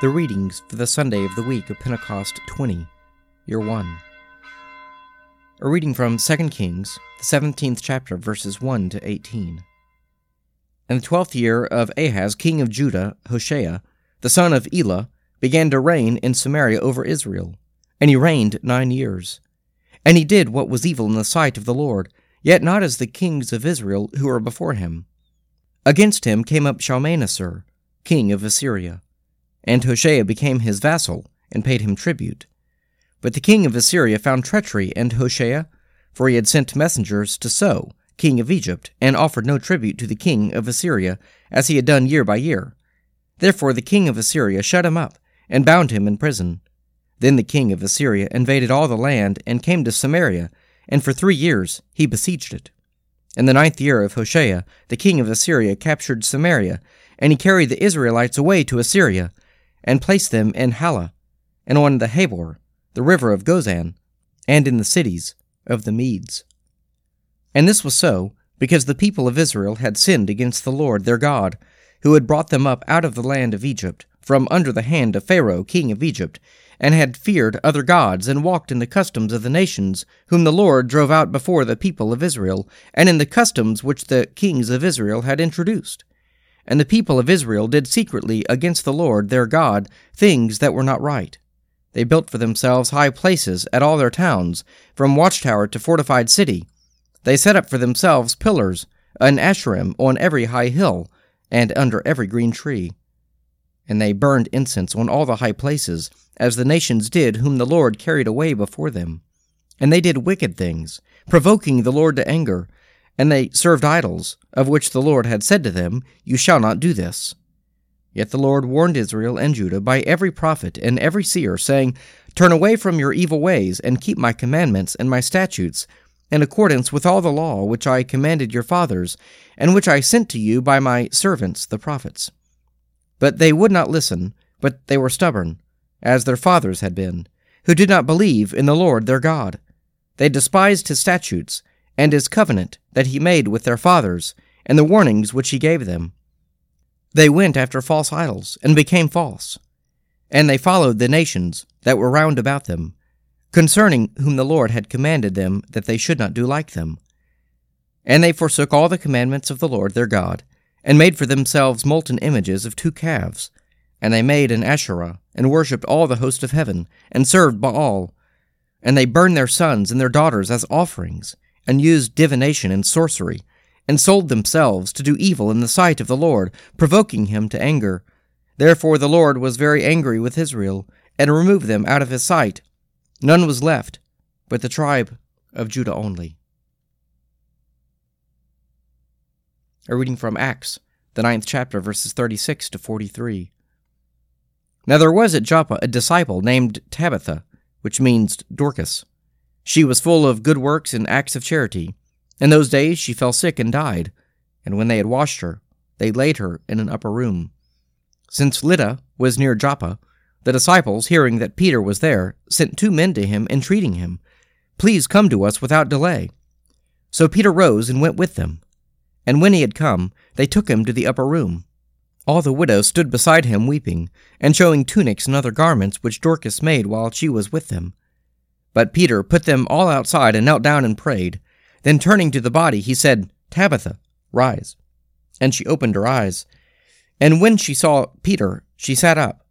The readings for the Sunday of the week of Pentecost 20, Year 1. A reading from 2 Kings, the 17th chapter, verses 1 to 18. In the twelfth year of Ahaz, king of Judah, Hoshea, the son of Elah, began to reign in Samaria over Israel. And he reigned nine years. And he did what was evil in the sight of the Lord, yet not as the kings of Israel who were before him. Against him came up Shalmaneser, king of Assyria and Hoshea became his vassal and paid him tribute. But the king of Assyria found treachery in Hoshea, for he had sent messengers to So, king of Egypt, and offered no tribute to the king of Assyria, as he had done year by year. Therefore the king of Assyria shut him up, and bound him in prison. Then the king of Assyria invaded all the land, and came to Samaria, and for three years he besieged it. In the ninth year of Hoshea, the king of Assyria captured Samaria, and he carried the Israelites away to Assyria, and placed them in Halah, and on the Habor, the river of Gozan, and in the cities of the Medes. And this was so, because the people of Israel had sinned against the Lord their God, who had brought them up out of the land of Egypt, from under the hand of Pharaoh king of Egypt, and had feared other gods, and walked in the customs of the nations, whom the Lord drove out before the people of Israel, and in the customs which the kings of Israel had introduced. And the people of Israel did secretly against the Lord their God things that were not right. They built for themselves high places at all their towns, from watchtower to fortified city. They set up for themselves pillars, an asherim on every high hill, and under every green tree. And they burned incense on all the high places, as the nations did whom the Lord carried away before them. And they did wicked things, provoking the Lord to anger, and they served idols, of which the Lord had said to them, You shall not do this. Yet the Lord warned Israel and Judah by every prophet and every seer, saying, Turn away from your evil ways, and keep my commandments and my statutes, in accordance with all the law which I commanded your fathers, and which I sent to you by my servants the prophets. But they would not listen, but they were stubborn, as their fathers had been, who did not believe in the Lord their God. They despised his statutes, and his covenant that he made with their fathers, and the warnings which he gave them. They went after false idols, and became false. And they followed the nations that were round about them, concerning whom the Lord had commanded them that they should not do like them. And they forsook all the commandments of the Lord their God, and made for themselves molten images of two calves. And they made an Asherah, and worshipped all the host of heaven, and served Baal. And they burned their sons and their daughters as offerings, and used divination and sorcery, and sold themselves to do evil in the sight of the Lord, provoking him to anger. Therefore the Lord was very angry with Israel, and removed them out of his sight. None was left, but the tribe of Judah only. A reading from Acts, the ninth chapter, verses 36 to 43. Now there was at Joppa a disciple named Tabitha, which means Dorcas. She was full of good works and acts of charity. In those days she fell sick and died, and when they had washed her, they laid her in an upper room. Since Lydda was near Joppa, the disciples, hearing that Peter was there, sent two men to him, entreating him, Please come to us without delay. So Peter rose and went with them. And when he had come, they took him to the upper room. All the widows stood beside him weeping, and showing tunics and other garments which Dorcas made while she was with them. But Peter put them all outside and knelt down and prayed. Then turning to the body, he said, Tabitha, rise. And she opened her eyes. And when she saw Peter, she sat up.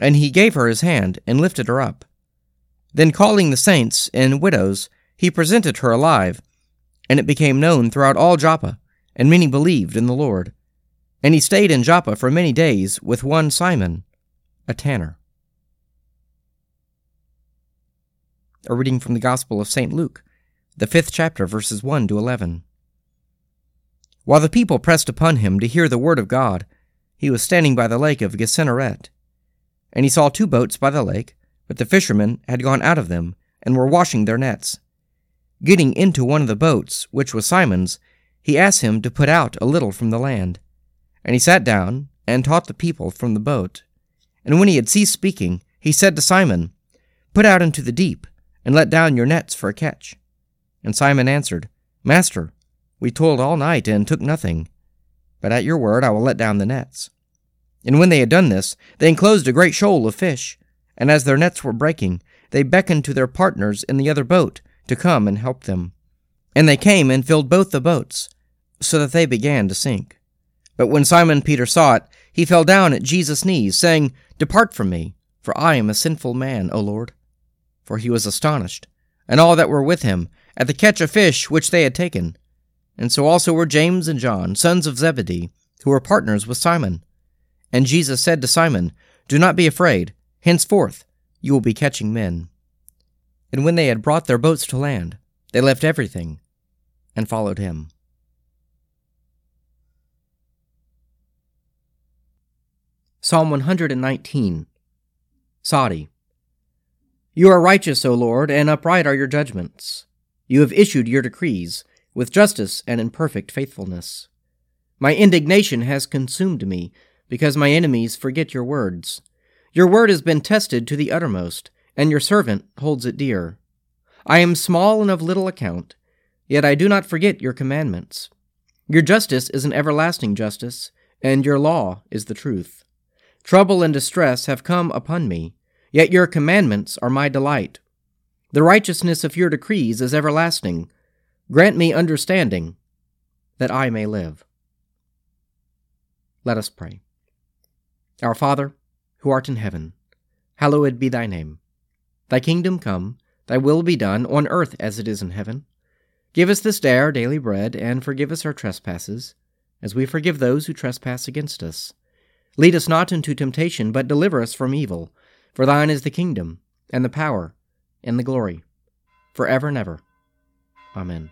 And he gave her his hand and lifted her up. Then calling the saints and widows, he presented her alive. And it became known throughout all Joppa, and many believed in the Lord. And he stayed in Joppa for many days with one Simon, a tanner. A reading from the Gospel of St. Luke, the fifth chapter, verses 1 to 11. While the people pressed upon him to hear the word of God, he was standing by the lake of Gennesaret. And he saw two boats by the lake, but the fishermen had gone out of them, and were washing their nets. Getting into one of the boats, which was Simon's, he asked him to put out a little from the land. And he sat down, and taught the people from the boat. And when he had ceased speaking, he said to Simon, Put out into the deep, and let down your nets for a catch. And Simon answered, Master, we toiled all night and took nothing, but at your word I will let down the nets. And when they had done this, they enclosed a great shoal of fish. And as their nets were breaking, they beckoned to their partners in the other boat to come and help them. And they came and filled both the boats, so that they began to sink. But when Simon Peter saw it, he fell down at Jesus' knees, saying, Depart from me, for I am a sinful man, O Lord. For he was astonished, and all that were with him, at the catch of fish which they had taken. And so also were James and John, sons of Zebedee, who were partners with Simon. And Jesus said to Simon, Do not be afraid. Henceforth you will be catching men. And when they had brought their boats to land, they left everything and followed him. Psalm 119 Sadi You are righteous, O Lord, and upright are your judgments. You have issued your decrees with justice and in perfect faithfulness. My indignation has consumed me, because my enemies forget your words. Your word has been tested to the uttermost, and your servant holds it dear. I am small and of little account, yet I do not forget your commandments. Your justice is an everlasting justice, and your law is the truth. Trouble and distress have come upon me, yet your commandments are my delight. The righteousness of your decrees is everlasting. Grant me understanding, that I may live. Let us pray. Our Father, who art in heaven, hallowed be thy name. Thy kingdom come, thy will be done, on earth as it is in heaven. Give us this day our daily bread, and forgive us our trespasses, as we forgive those who trespass against us. Lead us not into temptation, but deliver us from evil. For thine is the kingdom, and the power, and the glory, for ever and ever. Amen.